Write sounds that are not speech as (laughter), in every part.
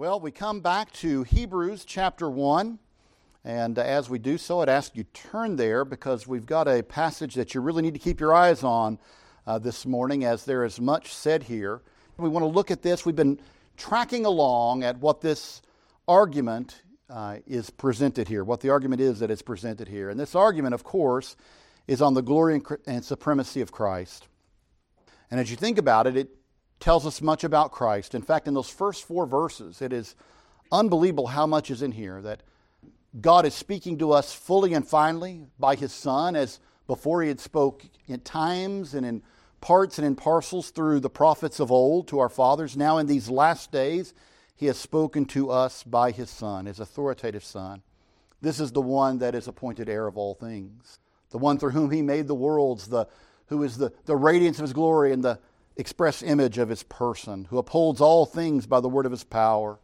Well, we come back to Hebrews chapter 1. And as we do so, I'd ask you turn there because we've got a passage that you really need to keep your eyes on uh, this morning as there is much said here. We want to look at this. We've been tracking along at what this argument uh, is presented here, what the argument is that is presented here. And this argument, of course, is on the glory and, and supremacy of Christ. And as you think about it, it tells us much about Christ. In fact, in those first four verses, it is unbelievable how much is in here that God is speaking to us fully and finally by His Son, as before He had spoke in times and in parts and in parcels through the prophets of old to our fathers. Now, in these last days, He has spoken to us by His Son, His authoritative Son. This is the one that is appointed heir of all things, the one through whom He made the worlds, the who is the, the radiance of His glory and the express image of his person, who upholds all things by the word of his power,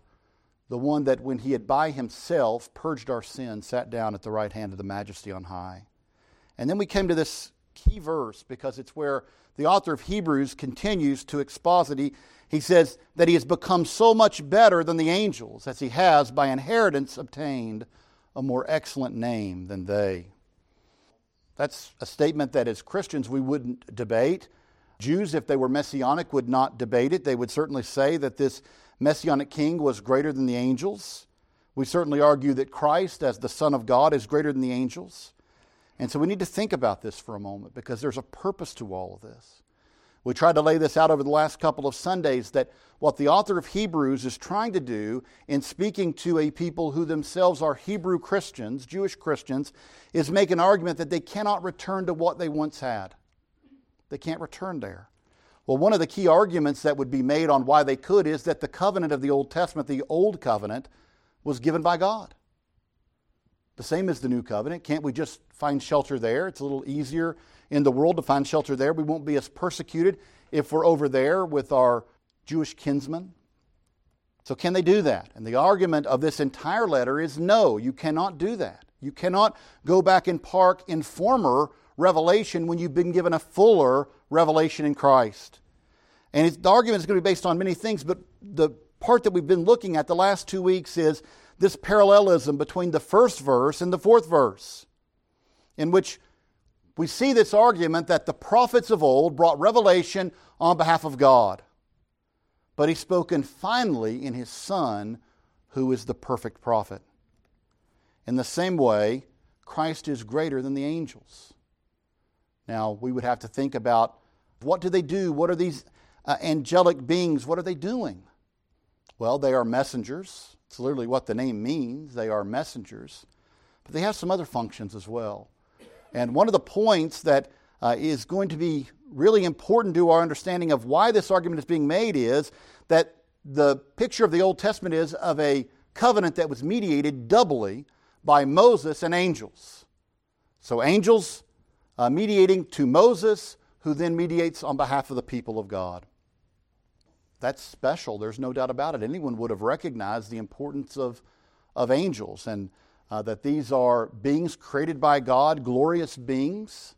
the one that when he had by himself purged our sins, sat down at the right hand of the majesty on high. And then we came to this key verse because it's where the author of Hebrews continues to exposit. He, he says that he has become so much better than the angels as he has by inheritance obtained a more excellent name than they. That's a statement that as Christians we wouldn't debate. Jews, if they were messianic, would not debate it. They would certainly say that this messianic king was greater than the angels. We certainly argue that Christ, as the Son of God, is greater than the angels. And so we need to think about this for a moment because there's a purpose to all of this. We tried to lay this out over the last couple of Sundays that what the author of Hebrews is trying to do in speaking to a people who themselves are Hebrew Christians, Jewish Christians, is make an argument that they cannot return to what they once had. They can't return there. Well, one of the key arguments that would be made on why they could is that the covenant of the Old Testament, the Old Covenant, was given by God. The same as the New Covenant. Can't we just find shelter there? It's a little easier in the world to find shelter there. We won't be as persecuted if we're over there with our Jewish kinsmen. So, can they do that? And the argument of this entire letter is no, you cannot do that. You cannot go back and park in former revelation when you've been given a fuller revelation in Christ. And the argument is going to be based on many things, but the part that we've been looking at the last two weeks is this parallelism between the first verse and the fourth verse, in which we see this argument that the prophets of old brought revelation on behalf of God. But he's spoken finally in his Son, who is the perfect prophet. In the same way, Christ is greater than the angels. Now, we would have to think about what do they do? What are these uh, angelic beings? What are they doing? Well, they are messengers. It's literally what the name means. They are messengers. But they have some other functions as well. And one of the points that uh, is going to be really important to our understanding of why this argument is being made is that the picture of the Old Testament is of a covenant that was mediated doubly by Moses and angels. So, angels uh, mediating to Moses, who then mediates on behalf of the people of God. That's special, there's no doubt about it. Anyone would have recognized the importance of, of angels and uh, that these are beings created by God, glorious beings.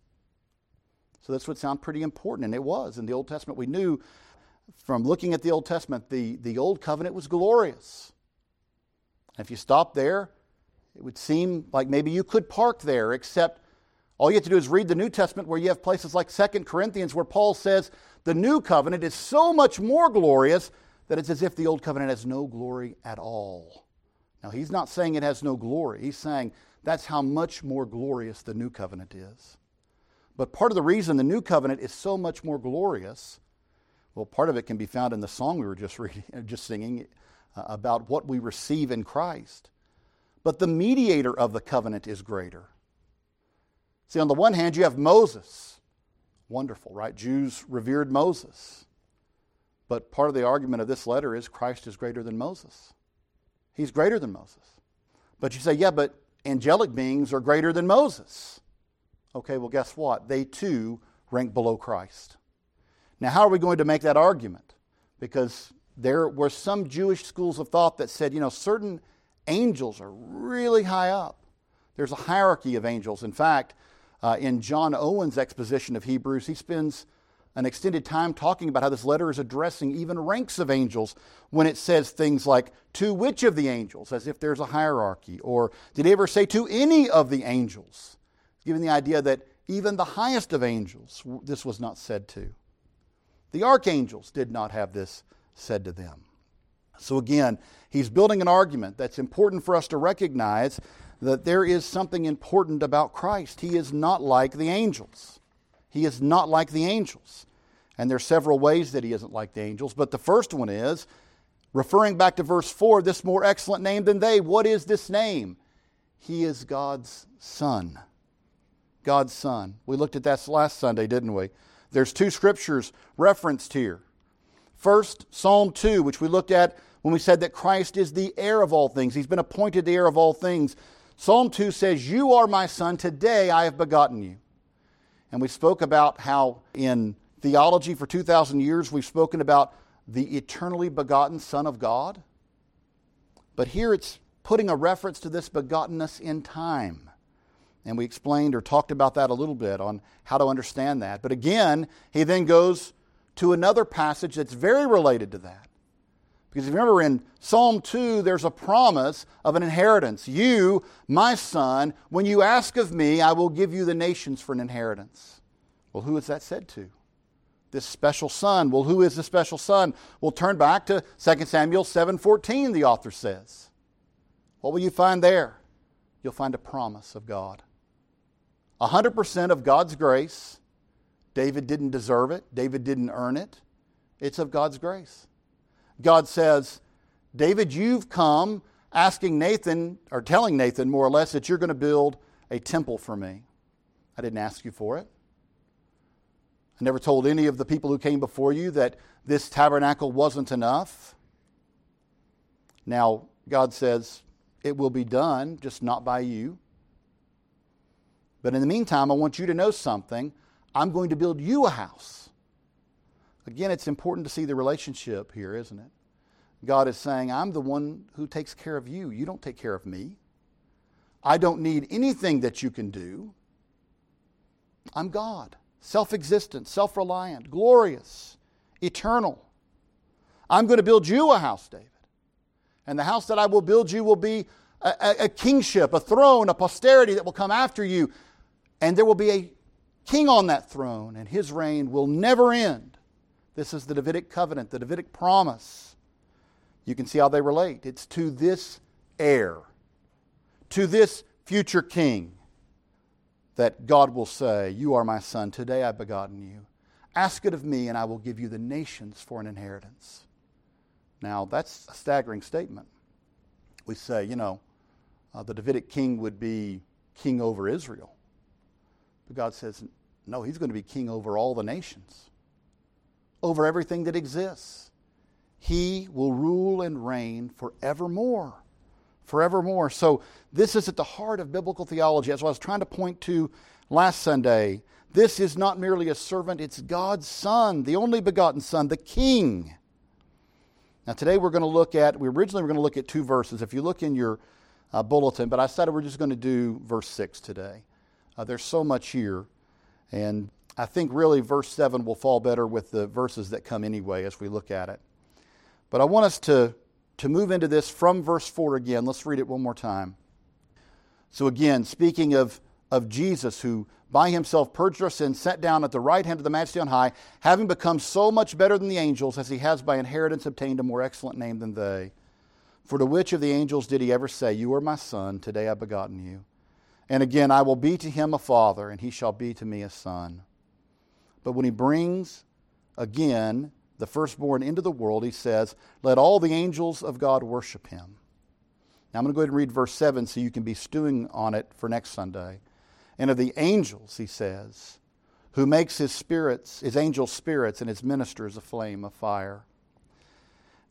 So this would sound pretty important, and it was. In the Old Testament, we knew from looking at the Old Testament, the, the Old Covenant was glorious. If you stop there, it would seem like maybe you could park there, except all you have to do is read the New Testament where you have places like 2 Corinthians where Paul says the new covenant is so much more glorious that it's as if the old covenant has no glory at all. Now, he's not saying it has no glory. He's saying that's how much more glorious the new covenant is. But part of the reason the new covenant is so much more glorious, well, part of it can be found in the song we were just (laughs) reading, just singing uh, about what we receive in Christ. But the mediator of the covenant is greater. See, on the one hand, you have Moses. Wonderful, right? Jews revered Moses. But part of the argument of this letter is Christ is greater than Moses. He's greater than Moses. But you say, yeah, but angelic beings are greater than Moses. Okay, well, guess what? They too rank below Christ. Now, how are we going to make that argument? Because there were some Jewish schools of thought that said, you know, certain angels are really high up. There's a hierarchy of angels. In fact, uh, in John Owen's exposition of Hebrews, he spends an extended time talking about how this letter is addressing even ranks of angels when it says things like, to which of the angels, as if there's a hierarchy, or did he ever say to any of the angels, Given the idea that even the highest of angels, this was not said to. The archangels did not have this said to them. So again, he's building an argument that's important for us to recognize that there is something important about Christ. He is not like the angels. He is not like the angels. And there are several ways that he isn't like the angels, but the first one is referring back to verse 4 this more excellent name than they. What is this name? He is God's Son. God's Son. We looked at that last Sunday, didn't we? There's two scriptures referenced here. First, Psalm 2, which we looked at when we said that Christ is the heir of all things. He's been appointed the heir of all things. Psalm 2 says, You are my son, today I have begotten you. And we spoke about how in theology for 2,000 years we've spoken about the eternally begotten Son of God. But here it's putting a reference to this begottenness in time. And we explained or talked about that a little bit on how to understand that. But again, he then goes to another passage that's very related to that. Because remember in Psalm 2, there's a promise of an inheritance. You, my son, when you ask of me, I will give you the nations for an inheritance. Well, who is that said to? This special son. Well, who is the special son? We'll turn back to 2 Samuel 7:14, the author says. What will you find there? You'll find a promise of God. 100% of God's grace. David didn't deserve it, David didn't earn it. It's of God's grace. God says, David, you've come asking Nathan, or telling Nathan more or less, that you're going to build a temple for me. I didn't ask you for it. I never told any of the people who came before you that this tabernacle wasn't enough. Now, God says, it will be done, just not by you. But in the meantime, I want you to know something. I'm going to build you a house. Again, it's important to see the relationship here, isn't it? God is saying, I'm the one who takes care of you. You don't take care of me. I don't need anything that you can do. I'm God, self existent, self reliant, glorious, eternal. I'm going to build you a house, David. And the house that I will build you will be a, a, a kingship, a throne, a posterity that will come after you. And there will be a king on that throne, and his reign will never end. This is the Davidic covenant, the Davidic promise. You can see how they relate. It's to this heir, to this future king, that God will say, You are my son, today I've begotten you. Ask it of me, and I will give you the nations for an inheritance. Now, that's a staggering statement. We say, you know, uh, the Davidic king would be king over Israel. But God says, no, he's going to be king over all the nations over everything that exists. He will rule and reign forevermore. Forevermore. So, this is at the heart of biblical theology. As I was trying to point to last Sunday. This is not merely a servant, it's God's Son, the only begotten Son, the King. Now, today we're going to look at, we originally were going to look at two verses. If you look in your uh, bulletin, but I decided we're just going to do verse 6 today. Uh, there's so much here. And I think really verse 7 will fall better with the verses that come anyway as we look at it. But I want us to, to move into this from verse 4 again. Let's read it one more time. So, again, speaking of, of Jesus, who by himself purged our sins, sat down at the right hand of the Majesty on high, having become so much better than the angels, as he has by inheritance obtained a more excellent name than they. For to which of the angels did he ever say, You are my son, today I've begotten you? And again, I will be to him a father, and he shall be to me a son. But when he brings again the firstborn into the world, he says, Let all the angels of God worship him. Now I'm going to go ahead and read verse 7 so you can be stewing on it for next Sunday. And of the angels, he says, who makes his spirits, his angel spirits, and his ministers a flame of fire.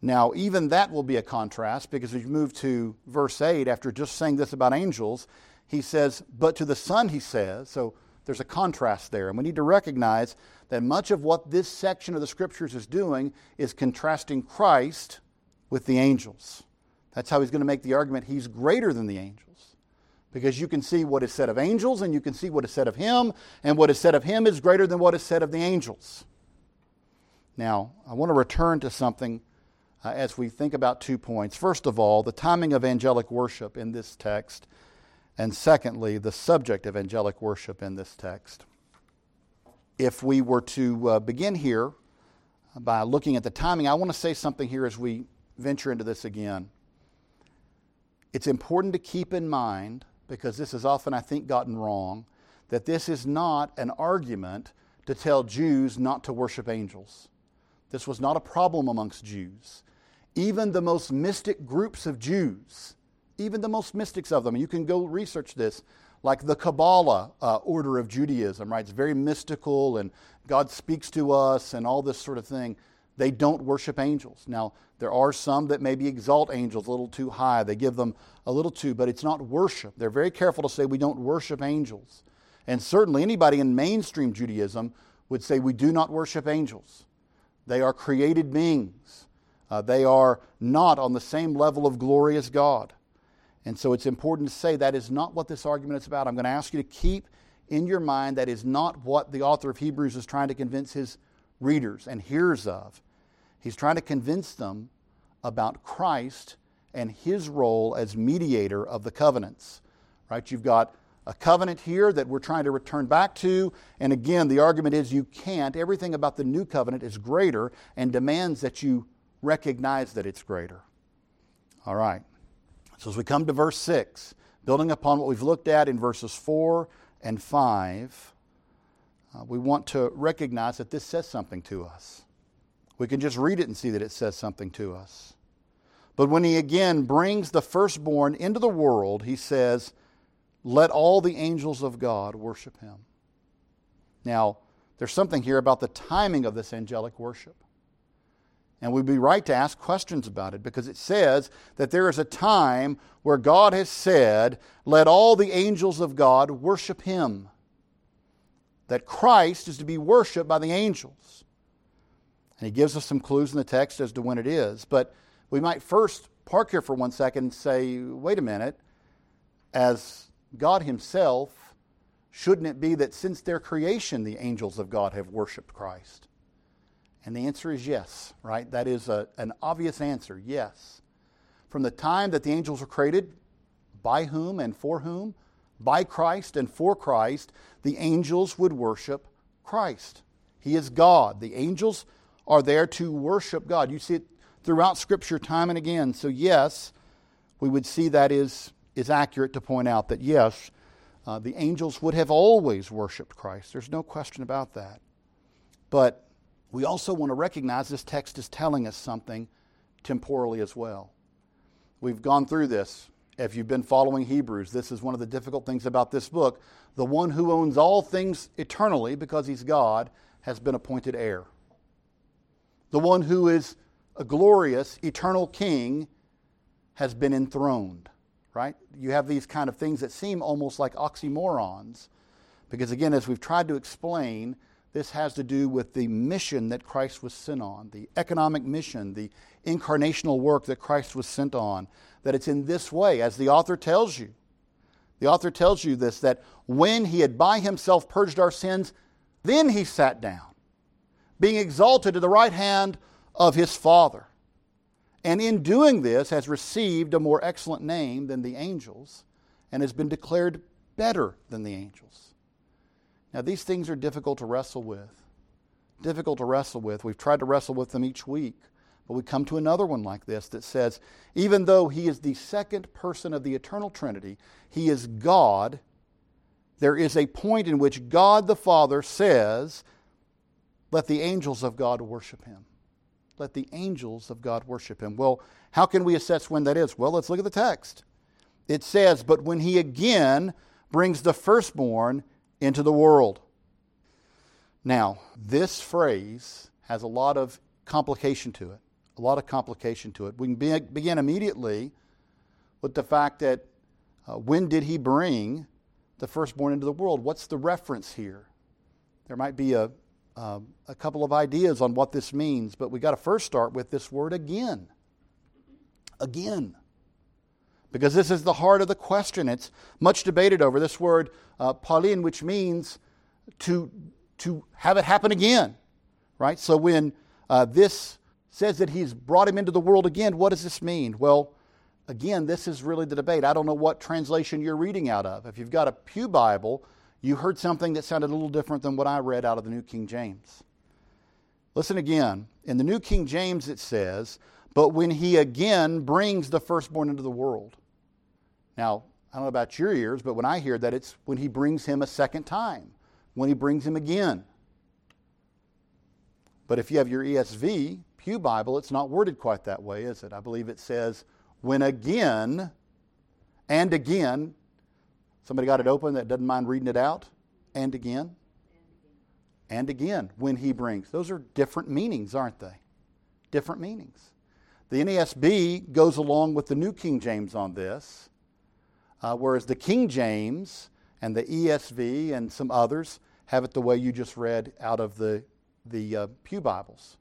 Now, even that will be a contrast because as you move to verse 8, after just saying this about angels, he says, But to the Son, he says, so there's a contrast there. And we need to recognize that much of what this section of the scriptures is doing is contrasting Christ with the angels. That's how he's going to make the argument he's greater than the angels. Because you can see what is said of angels and you can see what is said of him, and what is said of him is greater than what is said of the angels. Now, I want to return to something uh, as we think about two points. First of all, the timing of angelic worship in this text, and secondly, the subject of angelic worship in this text. If we were to uh, begin here by looking at the timing, I want to say something here as we venture into this again. It's important to keep in mind, because this is often, I think, gotten wrong, that this is not an argument to tell Jews not to worship angels. This was not a problem amongst Jews. Even the most mystic groups of Jews, even the most mystics of them, you can go research this, like the Kabbalah uh, order of Judaism, right? It's very mystical and God speaks to us and all this sort of thing. They don't worship angels. Now, there are some that maybe exalt angels a little too high. They give them a little too, but it's not worship. They're very careful to say we don't worship angels. And certainly anybody in mainstream Judaism would say we do not worship angels. They are created beings. Uh, they are not on the same level of glory as God. And so it's important to say that is not what this argument is about. I'm going to ask you to keep in your mind that is not what the author of Hebrews is trying to convince his readers and hearers of. He's trying to convince them about Christ and his role as mediator of the covenants. Right? You've got a covenant here that we're trying to return back to. And again, the argument is you can't. Everything about the new covenant is greater and demands that you recognize that it's greater. All right. So as we come to verse 6, building upon what we've looked at in verses 4 and 5, uh, we want to recognize that this says something to us. We can just read it and see that it says something to us. But when he again brings the firstborn into the world, he says, let all the angels of God worship him. Now, there's something here about the timing of this angelic worship. And we'd be right to ask questions about it because it says that there is a time where God has said, Let all the angels of God worship him. That Christ is to be worshiped by the angels. And he gives us some clues in the text as to when it is. But we might first park here for one second and say, Wait a minute. As God Himself, shouldn't it be that since their creation, the angels of God have worshiped Christ? And the answer is yes, right? That is a, an obvious answer, yes. From the time that the angels were created, by whom and for whom? By Christ and for Christ, the angels would worship Christ. He is God. The angels are there to worship God. You see it throughout Scripture time and again. So, yes, we would see that is is accurate to point out that yes, uh, the angels would have always worshiped Christ. There's no question about that. But we also want to recognize this text is telling us something temporally as well. We've gone through this. If you've been following Hebrews, this is one of the difficult things about this book. The one who owns all things eternally, because he's God, has been appointed heir. The one who is a glorious, eternal king has been enthroned right? You have these kind of things that seem almost like oxymorons. Because again, as we've tried to explain, this has to do with the mission that Christ was sent on, the economic mission, the incarnational work that Christ was sent on. That it's in this way, as the author tells you. The author tells you this that when he had by himself purged our sins, then he sat down, being exalted to the right hand of his Father and in doing this has received a more excellent name than the angels and has been declared better than the angels. Now, these things are difficult to wrestle with. Difficult to wrestle with. We've tried to wrestle with them each week. But we come to another one like this that says, even though he is the second person of the eternal Trinity, he is God, there is a point in which God the Father says, Let the angels of God worship him let the angels of God worship him. Well, how can we assess when that is? Well, let's look at the text. It says, But when he again brings the firstborn into the world. Now, this phrase has a lot of complication to it. A lot of complication to it. We can be, begin immediately with the fact that uh, when did he bring the firstborn into the world? What's the reference here? There might be a, um, a couple of ideas on what this means, but we got to first start with this word again. Again. Because this is the heart of the question. It's much debated over this word, uh, palin, which means to, to have it happen again. Right? So when uh, this says that he's brought him into the world again. What does this mean? Well, again, this is really the debate. I don't know what translation you're reading out of. If you've got a Pew Bible, you heard something that sounded a little different than what I read out of the New King James. Listen again. In the New King James, it says, But when he again brings the firstborn into the world. Now, I don't know about your ears, but when I hear that, it's when he brings him a second time, when he brings him again. But if you have your ESV, Pew Bible, it's not worded quite that way, is it? I believe it says, when again and again, somebody got it open that doesn't mind reading it out, and again, and again, when he brings. Those are different meanings, aren't they? Different meanings. The NASB goes along with the New King James on this, uh, whereas the King James and the ESV and some others have it the way you just read out of the, the uh, Pew Bibles.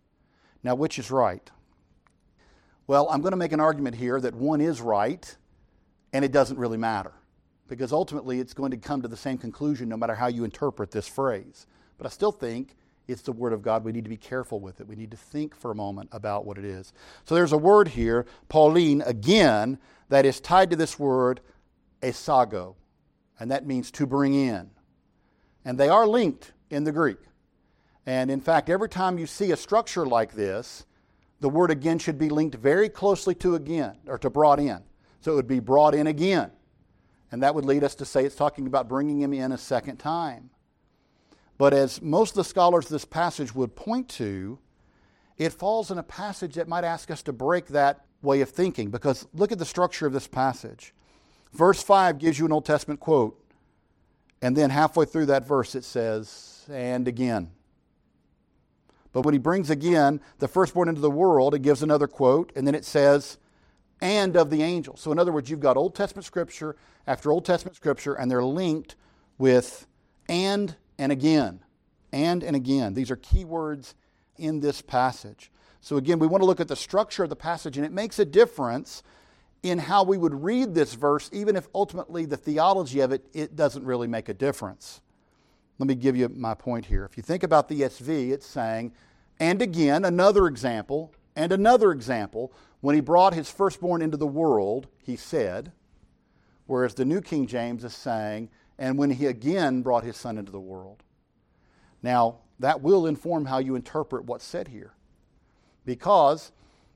Now, which is right? Well, I'm going to make an argument here that one is right and it doesn't really matter because ultimately it's going to come to the same conclusion no matter how you interpret this phrase. But I still think it's the Word of God. We need to be careful with it. We need to think for a moment about what it is. So there's a word here, palin, again, that is tied to this word, eisago, and that means to bring in. And they are linked in the Greek. And in fact, every time you see a structure like this, the word again should be linked very closely to again, or to brought in. So it would be brought in again. And that would lead us to say it's talking about bringing him in a second time. But as most of the scholars of this passage would point to, it falls in a passage that might ask us to break that way of thinking. Because look at the structure of this passage. Verse 5 gives you an Old Testament quote. And then halfway through that verse it says, and again. But when he brings again the firstborn into the world, it gives another quote, and then it says, and of the angels. So, in other words, you've got Old Testament scripture after Old Testament scripture, and they're linked with and and again. And and again. These are key words in this passage. So, again, we want to look at the structure of the passage, and it makes a difference in how we would read this verse, even if ultimately the theology of it, it doesn't really make a difference. Let me give you my point here. If you think about the ESV, it's saying, and again, another example, and another example. When he brought his firstborn into the world, he said, whereas the New King James is saying, and when he again brought his son into the world. Now, that will inform how you interpret what's said here. Because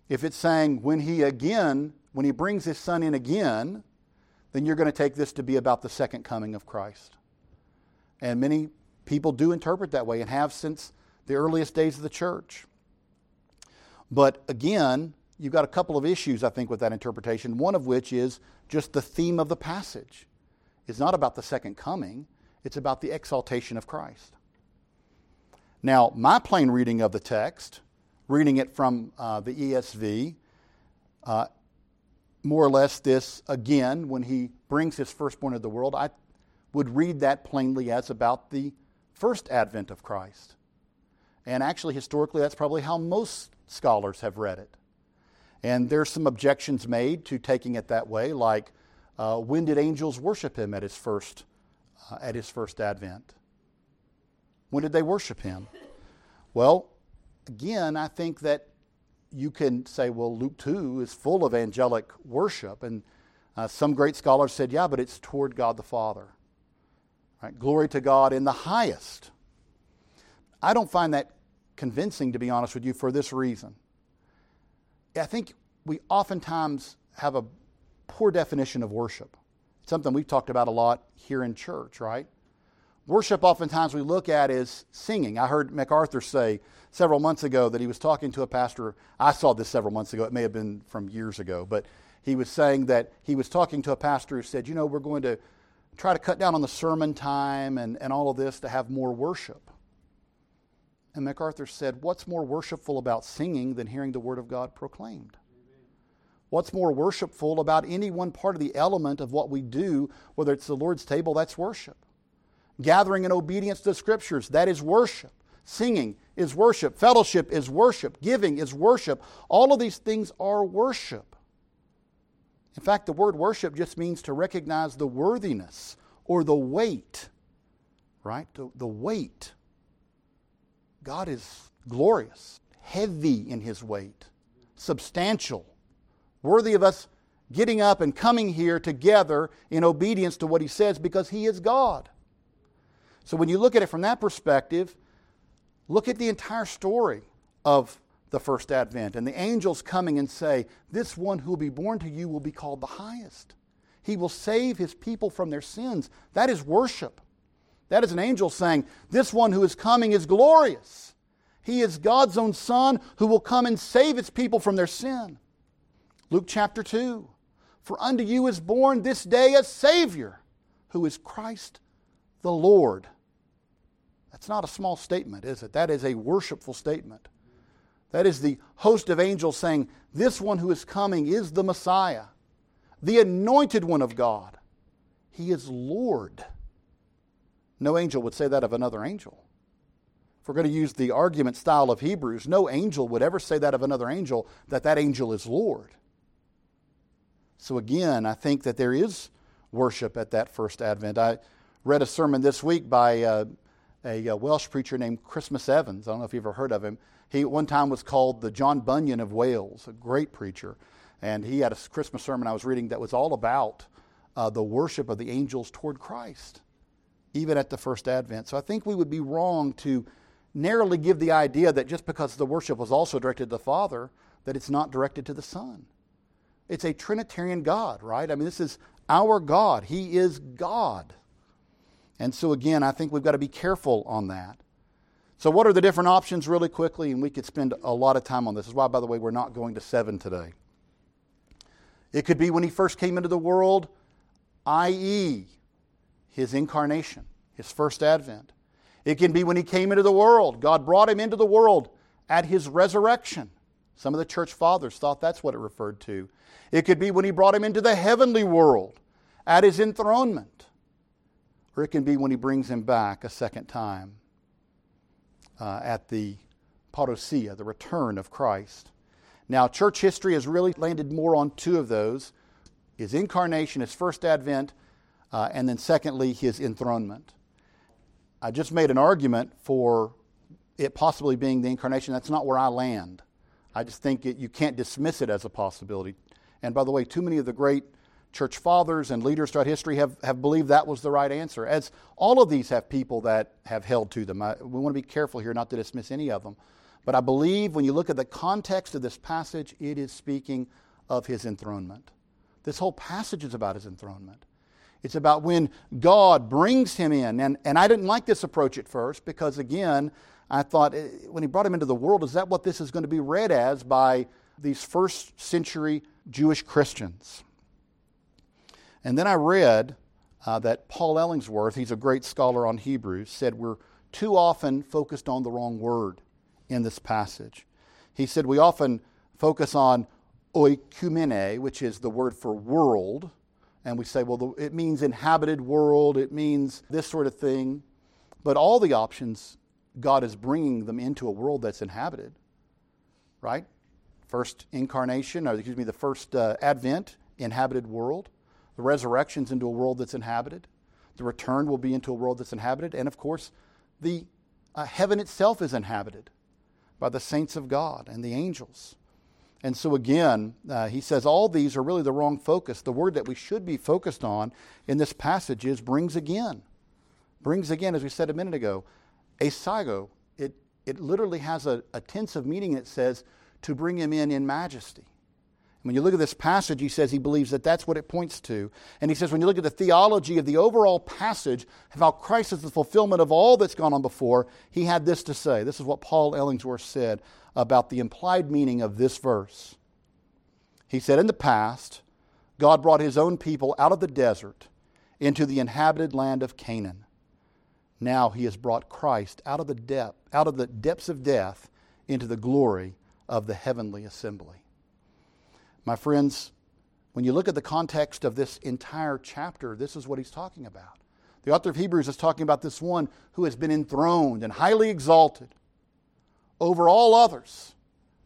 if it's saying when he again, when he brings his son in again, then you're going to take this to be about the second coming of Christ. And many people do interpret that way and have since the earliest days of the church. But again, you've got a couple of issues, I think, with that interpretation, one of which is just the theme of the passage. It's not about the second coming, it's about the exaltation of Christ. Now, my plain reading of the text, reading it from uh, the ESV, uh, more or less this again, when he brings his firstborn into the world, I would read that plainly as about the first advent of Christ. And actually, historically, that's probably how most scholars have read it. And there's some objections made to taking it that way, like uh, when did angels worship him at his first uh, at his first advent? When did they worship him? Well, again, I think that you can say, well, Luke 2 is full of angelic worship. And uh, some great scholars said, yeah, but it's toward God the Father. Right? Glory to God in the highest. I don't find that convincing, to be honest with you, for this reason. I think we oftentimes have a poor definition of worship. It's something we've talked about a lot here in church, right? Worship, oftentimes, we look at is singing. I heard MacArthur say several months ago that he was talking to a pastor. I saw this several months ago. It may have been from years ago, but he was saying that he was talking to a pastor who said, You know, we're going to try to cut down on the sermon time and, and all of this to have more worship. And MacArthur said, What's more worshipful about singing than hearing the Word of God proclaimed? What's more worshipful about any one part of the element of what we do, whether it's the Lord's table, that's worship. Gathering in obedience to the Scriptures, that is worship. Singing is worship. Fellowship is worship. Giving is worship. All of these things are worship. In fact, the word worship just means to recognize the worthiness or the weight, right? The, the weight. God is glorious. heavy in his weight, substantial, worthy of us getting up and coming here together in obedience to what he says because he is God. So when you look at it from that perspective, look at the entire story of the first advent and the angels coming and say, This one who will be born to you will be called the highest. He will save his people from their sins. That is worship. That is an angel saying, This one who is coming is glorious. He is God's own Son who will come and save his people from their sin. Luke chapter 2 For unto you is born this day a Savior, who is Christ the Lord. That's not a small statement, is it? That is a worshipful statement. That is the host of angels saying, This one who is coming is the Messiah, the anointed one of God. He is Lord. No angel would say that of another angel. If we're going to use the argument style of Hebrews, no angel would ever say that of another angel, that that angel is Lord. So again, I think that there is worship at that first advent. I read a sermon this week by uh, a, a, Welsh preacher named Christmas Evans. I don't know if you've ever heard of him. He at one time was called the John Bunyan of Wales, a great preacher. And he had a Christmas sermon I was reading that was all about uh, the worship of the angels toward Christ, even at the first advent. So I think we would be wrong to narrowly give the idea that just because the worship was also directed to the Father, that it's not directed to the Son. It's a Trinitarian God, right? I mean, this is our God. He is God. And so, again, I think we've got to be careful on that. So, what are the different options, really quickly? And we could spend a lot of time on this. This is why, by the way, we're not going to seven today. It could be when he first came into the world, i.e., his incarnation, his first advent. It can be when he came into the world. God brought him into the world at his resurrection. Some of the church fathers thought that's what it referred to. It could be when he brought him into the heavenly world at his enthronement. Or it can be when he brings him back a second time uh, at the parousia, the return of Christ. Now, church history has really landed more on two of those his incarnation, his first advent, uh, and then secondly, his enthronement. I just made an argument for it possibly being the incarnation. That's not where I land. I just think it, you can't dismiss it as a possibility. And by the way, too many of the great church fathers and leaders throughout history have, have believed that was the right answer. As all of these have people that have held to them. I, we want to be careful here not to dismiss any of them. But I believe when you look at the context of this passage, it is speaking of his enthronement. This whole passage is about his enthronement. It's about when God brings him in. And, and I didn't like this approach at first because, again, I thought eh, when he brought him into the world, is that what this is going to be read as by these first century Jewish Christians? And then I read uh, that Paul Ellingworth, he's a great scholar on Hebrew, said we're too often focused on the wrong word in this passage. He said we often focus on oikumene, which is the word for world, and we say, well, the, it means inhabited world, it means this sort of thing. But all the options, God is bringing them into a world that's inhabited, right? First incarnation, or excuse me, the first uh, advent, inhabited world. The resurrection's into a world that's inhabited. The return will be into a world that's inhabited. And of course, the uh, heaven itself is inhabited by the saints of God and the angels. And so, again, uh, he says all these are really the wrong focus. The word that we should be focused on in this passage is brings again. Brings again, as we said a minute ago, eisago. It, it literally has a, a tense of meaning that says to bring him in in majesty. When you look at this passage, he says he believes that that's what it points to. And he says when you look at the theology of the overall passage of how Christ is the fulfillment of all that's gone on before, he had this to say. This is what Paul Ellingworth said about the implied meaning of this verse. He said, In the past, God brought his own people out of the desert into the inhabited land of Canaan. Now he has brought Christ out of the depth, out of the depths of death into the glory of the heavenly assembly. My friends, when you look at the context of this entire chapter, this is what he's talking about. The author of Hebrews is talking about this one who has been enthroned and highly exalted over all others.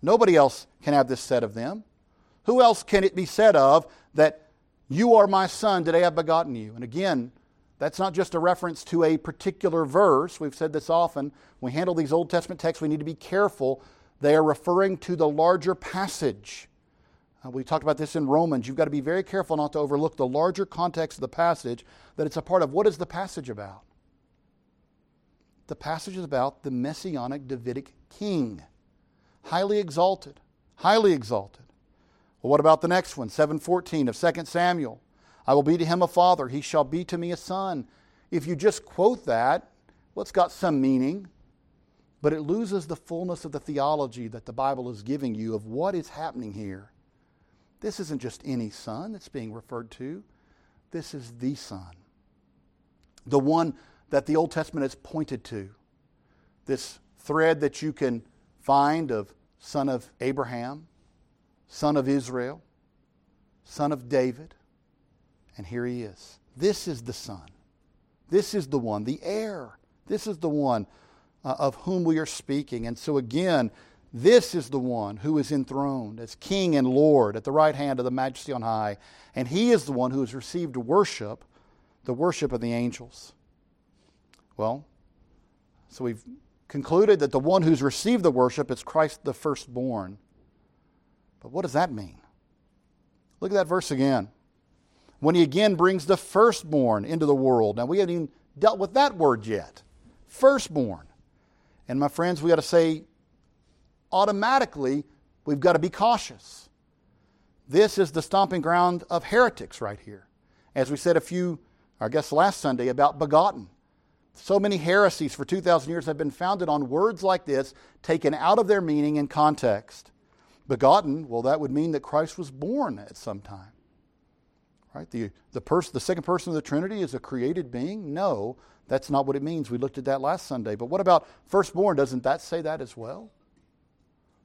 Nobody else can have this said of them. Who else can it be said of that you are my son, today I've begotten you? And again, that's not just a reference to a particular verse. We've said this often. When we handle these Old Testament texts, we need to be careful They are referring to the larger passage. Uh, we talked about this in Romans. You've got to be very careful not to overlook the larger context of the passage, that it's a part of what is the passage about? The passage is about the messianic Davidic king, highly exalted, highly exalted. Well, what about the next one, 714 of 2 Samuel? I will be to him a father, he shall be to me a son. If you just quote that, well, it's got some meaning, but it loses the fullness of the theology that the Bible is giving you of what is happening here. This isn't just any son that's being referred to, this is the son. The one that the Old Testament has pointed to. This thread that you can find of son of Abraham, son of Israel, son of David, and here he is. This is the son. This is the one, the heir. This is the one uh, of whom we are speaking. And so, again, this is the one who is enthroned as King and Lord at the right hand of the Majesty on high. And he is the one who has received worship, the worship of the angels. Well, so we've concluded that the one who's received the worship is Christ the firstborn. But what does that mean? Look at that verse again. When he again brings the firstborn into the world. Now, we haven't even dealt with that word yet. Firstborn. And my friends, we got to say automatically, we've got to be cautious. This is the stomping ground of heretics right here. As we said a few, I guess last Sunday, about begotten. So many heresies for 2,000 years have been founded on words like this, taken out of their meaning and context. Begotten, well, that would mean that Christ was born at some time. Right? The, the, pers- the second person of the Trinity is a created being? No, that's not what it means. We looked at that last Sunday. But what about firstborn? Doesn't that say that as well?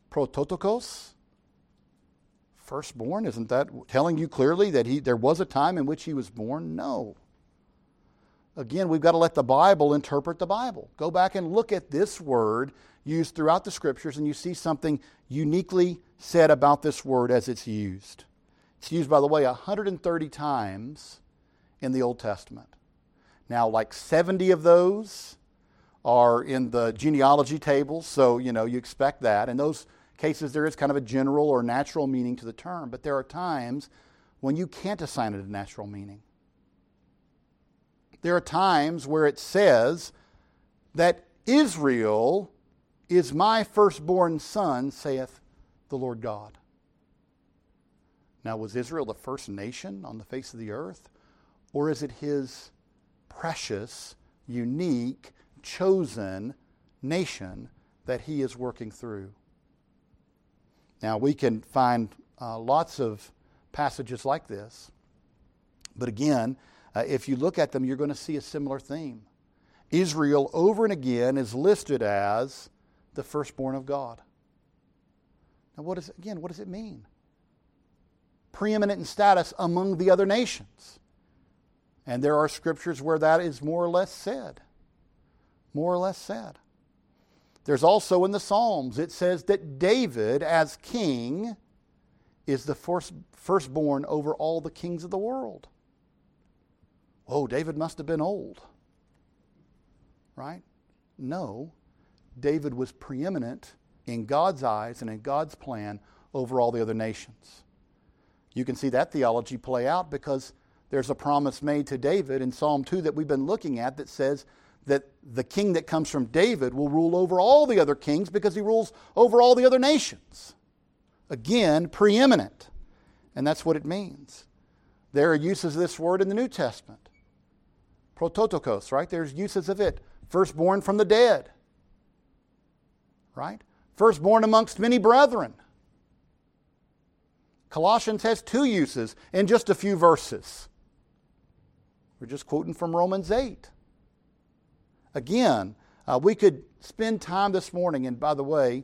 Prototokos? Firstborn? Isn't that telling you clearly that he, there was a time in which he was born? No. Again, we've got to let the Bible interpret the Bible. Go back and look at this word used throughout the scriptures, and you see something uniquely said about this word as it's used. It's used, by the way, 130 times in the Old Testament. Now, like 70 of those are in the genealogy tables, so you know you expect that. And those cases, there is kind of a general or natural meaning to the term, but there are times when you can't assign it a natural meaning. There are times where it says that Israel is my firstborn son, saith the Lord God. Now, was Israel the first nation on the face of the earth? Or is it his precious, unique, chosen nation that he is working through? Now, we can find uh, lots of passages like this. But again, uh, if you look at them, you're going to see a similar theme. Israel, over and again, is listed as the firstborn of God. Now, what is, again, what does it mean? preeminent in status among the other nations. And there are scriptures where that is more or less said. More or less said. There's also in the Psalms, it says that David, as king, is the first, firstborn over all the kings of the world. Oh, David must have been old. Right? No. David was preeminent in God's eyes and in God's plan over all the other nations. You can see that theology play out because there's a promise made to David in Psalm 2 that we've been looking at that says that the king that comes from David will rule over all the other kings because he rules over all the other nations. Again, preeminent. And that's what it means. There are uses of this word in the New Testament. Prototokos, right? There's uses of it. Firstborn from the dead, right? Firstborn amongst many brethren. Colossians has two uses in just a few verses. We're just quoting from Romans 8. Again, uh, we could spend time this morning, and by the way,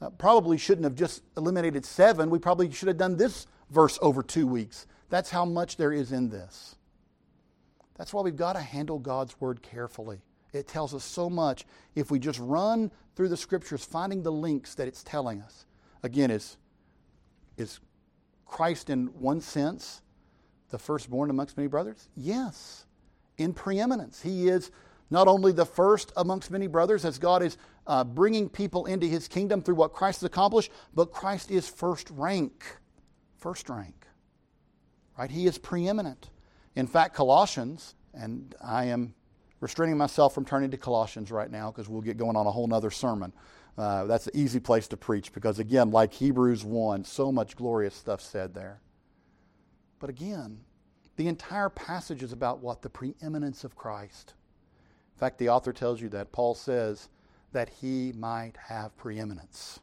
uh, probably shouldn't have just eliminated seven. We probably should have done this verse over two weeks. That's how much there is in this. That's why we've got to handle God's word carefully. It tells us so much if we just run through the scriptures, finding the links that it's telling us. Again, is, is Christ, in one sense, the firstborn amongst many brothers? Yes, in preeminence. He is not only the first amongst many brothers, as God is uh, bringing people into his kingdom through what Christ has accomplished, but Christ is first rank. First rank. Right? He is preeminent. In fact, Colossians, and I am restraining myself from turning to Colossians right now because we'll get going on a whole other sermon. Uh, that's an easy place to preach because, again, like Hebrews 1, so much glorious stuff said there. But again, the entire passage is about what? The preeminence of Christ. In fact, the author tells you that. Paul says that he might have preeminence.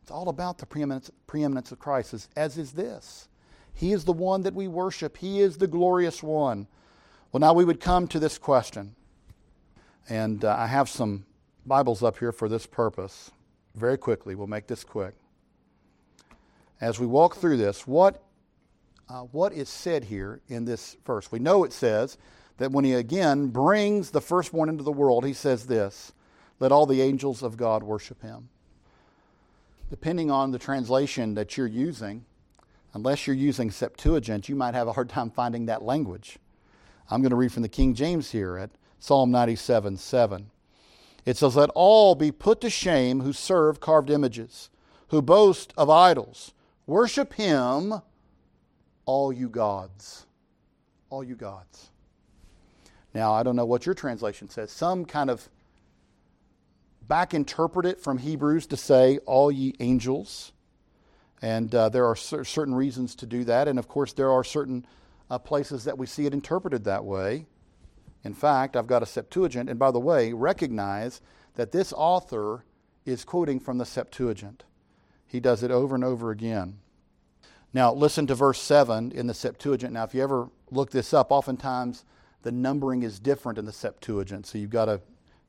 It's all about the preeminence, preeminence of Christ, as, as is this. He is the one that we worship, He is the glorious one. Well, now we would come to this question. And uh, I have some Bibles up here for this purpose. Very quickly, we'll make this quick. As we walk through this, what, uh, what is said here in this verse? We know it says that when he again brings the firstborn into the world, he says this let all the angels of God worship him. Depending on the translation that you're using, unless you're using Septuagint, you might have a hard time finding that language. I'm going to read from the King James here at Psalm 97 7. It says, Let all be put to shame who serve carved images, who boast of idols. Worship him, all you gods. All you gods. Now, I don't know what your translation says. Some kind of back interpret it from Hebrews to say, all ye angels. And uh, there are cer- certain reasons to do that. And of course, there are certain uh, places that we see it interpreted that way. In fact, I've got a Septuagint, and by the way, recognize that this author is quoting from the Septuagint. He does it over and over again. Now, listen to verse 7 in the Septuagint. Now, if you ever look this up, oftentimes the numbering is different in the Septuagint, so you've got to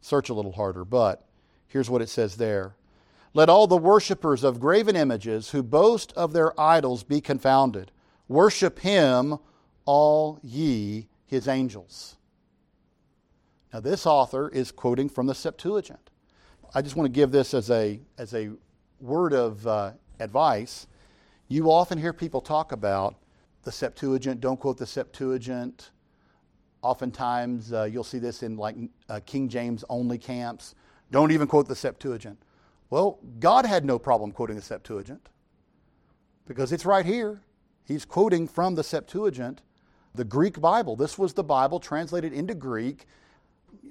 search a little harder. But here's what it says there Let all the worshippers of graven images who boast of their idols be confounded. Worship him, all ye his angels. Now, this author is quoting from the Septuagint. I just want to give this as a, as a word of uh, advice. You often hear people talk about the Septuagint, don't quote the Septuagint. Oftentimes, uh, you'll see this in like uh, King James only camps. Don't even quote the Septuagint. Well, God had no problem quoting the Septuagint because it's right here. He's quoting from the Septuagint, the Greek Bible. This was the Bible translated into Greek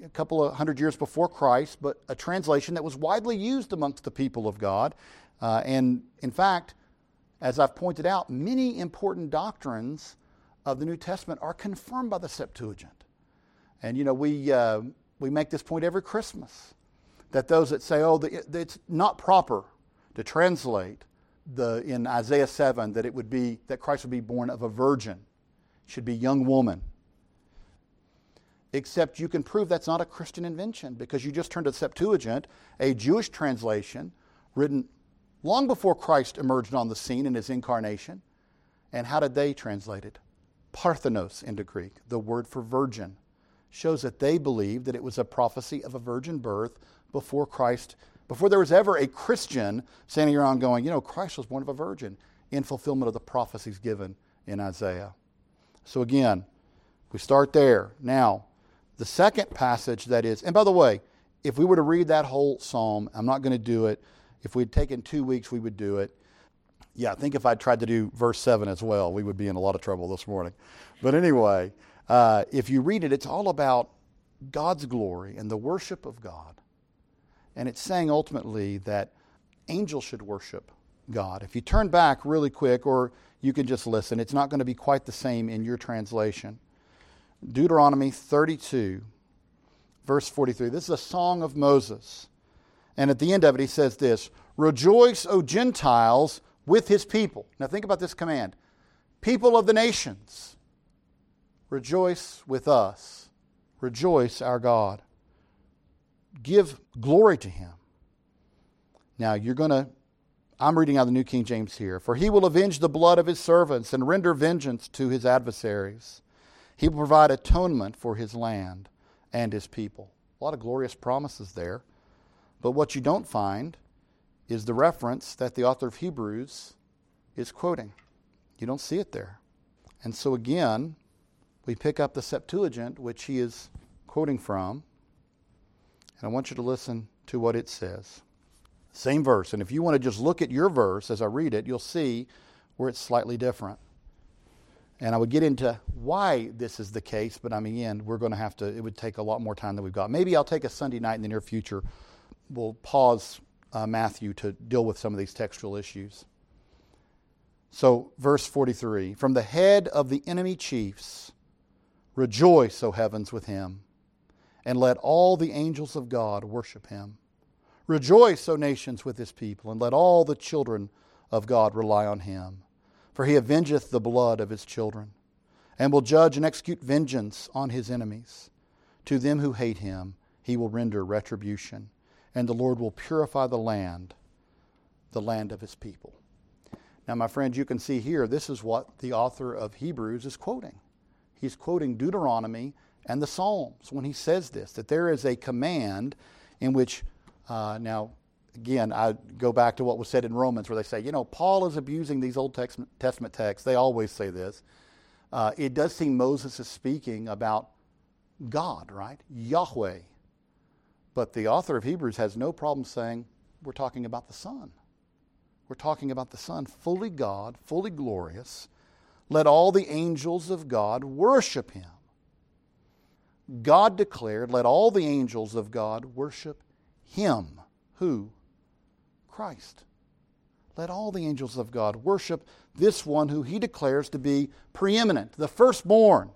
a couple of hundred years before Christ, but a translation that was widely used amongst the people of God. Uh, and in fact, as I've pointed out, many important doctrines of the New Testament are confirmed by the Septuagint. And you know, we, uh, we make this point every Christmas that those that say, oh, the, it's not proper to translate the, in Isaiah 7 that it would be that Christ would be born of a virgin, should be young woman except you can prove that's not a Christian invention because you just turned to the Septuagint, a Jewish translation written long before Christ emerged on the scene in his incarnation. And how did they translate it? Parthenos into Greek, the word for virgin, shows that they believed that it was a prophecy of a virgin birth before Christ, before there was ever a Christian standing around going, you know, Christ was born of a virgin in fulfillment of the prophecies given in Isaiah. So again, we start there. Now, the second passage that is, and by the way, if we were to read that whole psalm, I'm not going to do it. If we'd taken two weeks, we would do it. Yeah, I think if I'd tried to do verse 7 as well, we would be in a lot of trouble this morning. But anyway, uh, if you read it, it's all about God's glory and the worship of God. And it's saying ultimately that angels should worship God. If you turn back really quick, or you can just listen, it's not going to be quite the same in your translation. Deuteronomy 32, verse 43. This is a song of Moses. And at the end of it, he says this Rejoice, O Gentiles, with his people. Now think about this command People of the nations, rejoice with us. Rejoice, our God. Give glory to him. Now you're going to, I'm reading out the New King James here. For he will avenge the blood of his servants and render vengeance to his adversaries. He will provide atonement for his land and his people. A lot of glorious promises there. But what you don't find is the reference that the author of Hebrews is quoting. You don't see it there. And so again, we pick up the Septuagint, which he is quoting from, and I want you to listen to what it says. Same verse. And if you want to just look at your verse as I read it, you'll see where it's slightly different. And I would get into why this is the case, but I mean, again, we're going to have to, it would take a lot more time than we've got. Maybe I'll take a Sunday night in the near future. We'll pause uh, Matthew to deal with some of these textual issues. So, verse 43 From the head of the enemy chiefs, rejoice, O heavens, with him, and let all the angels of God worship him. Rejoice, O nations, with his people, and let all the children of God rely on him. For he avengeth the blood of his children, and will judge and execute vengeance on his enemies. To them who hate him, he will render retribution, and the Lord will purify the land, the land of his people. Now, my friends, you can see here, this is what the author of Hebrews is quoting. He's quoting Deuteronomy and the Psalms when he says this, that there is a command in which, uh, now, again, I go back to what was said in Romans where they say, you know, Paul is abusing these Old Testament texts. They always say this. Uh, it does seem Moses is speaking about God, right? Yahweh. But the author of Hebrews has no problem saying we're talking about the Son. We're talking about the Son, fully God, fully glorious. Let all the angels of God worship him. God declared, let all the angels of God worship him. Who? Christ. Let all the angels of God worship this one who he declares to be preeminent, the firstborn.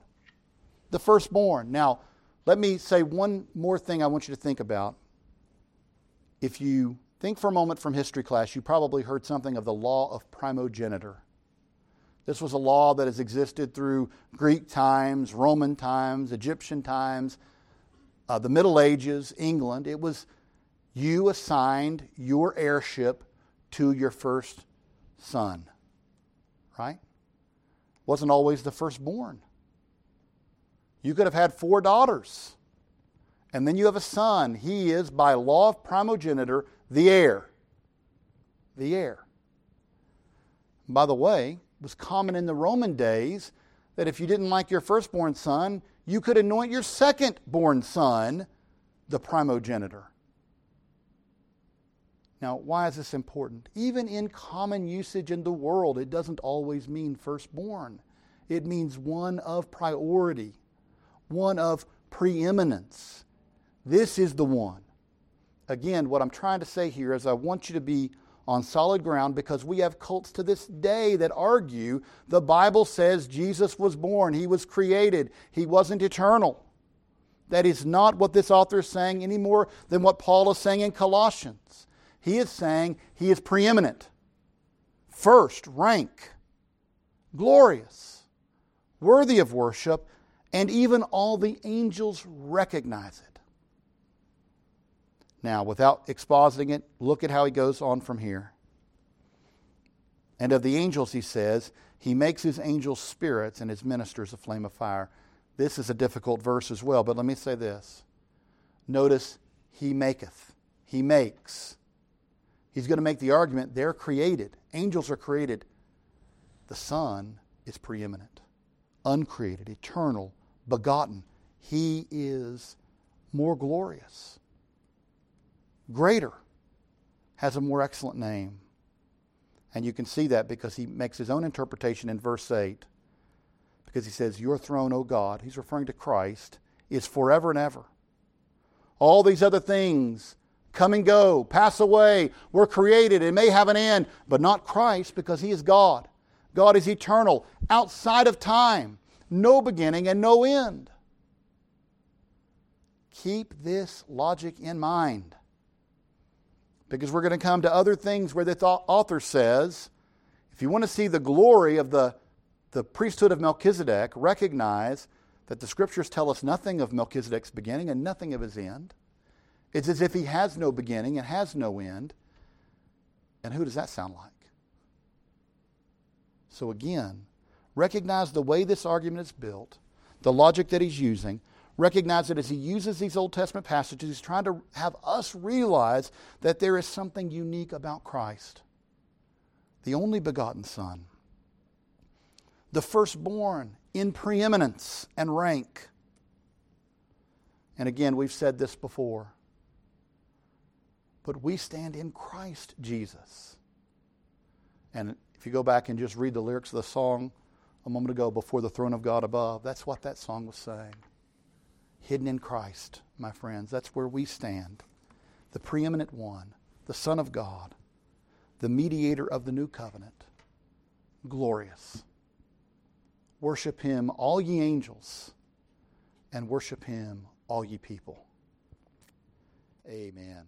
The firstborn. Now, let me say one more thing I want you to think about. If you think for a moment from history class, you probably heard something of the law of primogeniture. This was a law that has existed through Greek times, Roman times, Egyptian times, uh, the Middle Ages, England. It was you assigned your heirship to your first son, right? Wasn't always the firstborn. You could have had four daughters, and then you have a son. He is, by law of primogeniture, the heir. The heir. By the way, it was common in the Roman days that if you didn't like your firstborn son, you could anoint your second born son the primogenitor. Now, why is this important? Even in common usage in the world, it doesn't always mean firstborn. It means one of priority, one of preeminence. This is the one. Again, what I'm trying to say here is I want you to be on solid ground because we have cults to this day that argue the Bible says Jesus was born, he was created, he wasn't eternal. That is not what this author is saying any more than what Paul is saying in Colossians. He is saying he is preeminent, first rank, glorious, worthy of worship, and even all the angels recognize it. Now, without expositing it, look at how he goes on from here. And of the angels, he says, he makes his angels spirits and his ministers a flame of fire. This is a difficult verse as well, but let me say this. Notice, he maketh, he makes he's going to make the argument they're created. Angels are created. The Son is preeminent, uncreated, eternal, begotten. He is more glorious, greater, has a more excellent name. And you can see that because he makes his own interpretation in verse 8. Because he says, Your throne, O God, he's referring to Christ, is forever and ever. All these other things come and go, pass away. We're created. It may have an end, but not Christ because He is God. God is eternal, outside of time, no beginning and no end. Keep this logic in mind because we're going to come to other things where the author says if you want to see the glory of the, the priesthood of Melchizedek, recognize that the scriptures tell us nothing of Melchizedek's beginning and nothing of his end. It's as if he has no beginning and has no end. And who does that sound like? So again, recognize the way this argument is built, the logic that he's using. Recognize that as he uses these Old Testament passages, he's trying to have us realize that there is something unique about Christ, the only begotten Son, the firstborn in preeminence and rank And again, we've said this before. But we stand in Christ Jesus. And if you go back and just read the lyrics of the song a moment ago, Before the Throne of God Above, that's what that song was saying. Hidden in Christ, my friends, that's where we stand. The preeminent one, the Son of God, the mediator of the new covenant. Glorious. Worship him, all ye angels, and worship him, all ye people. Amen.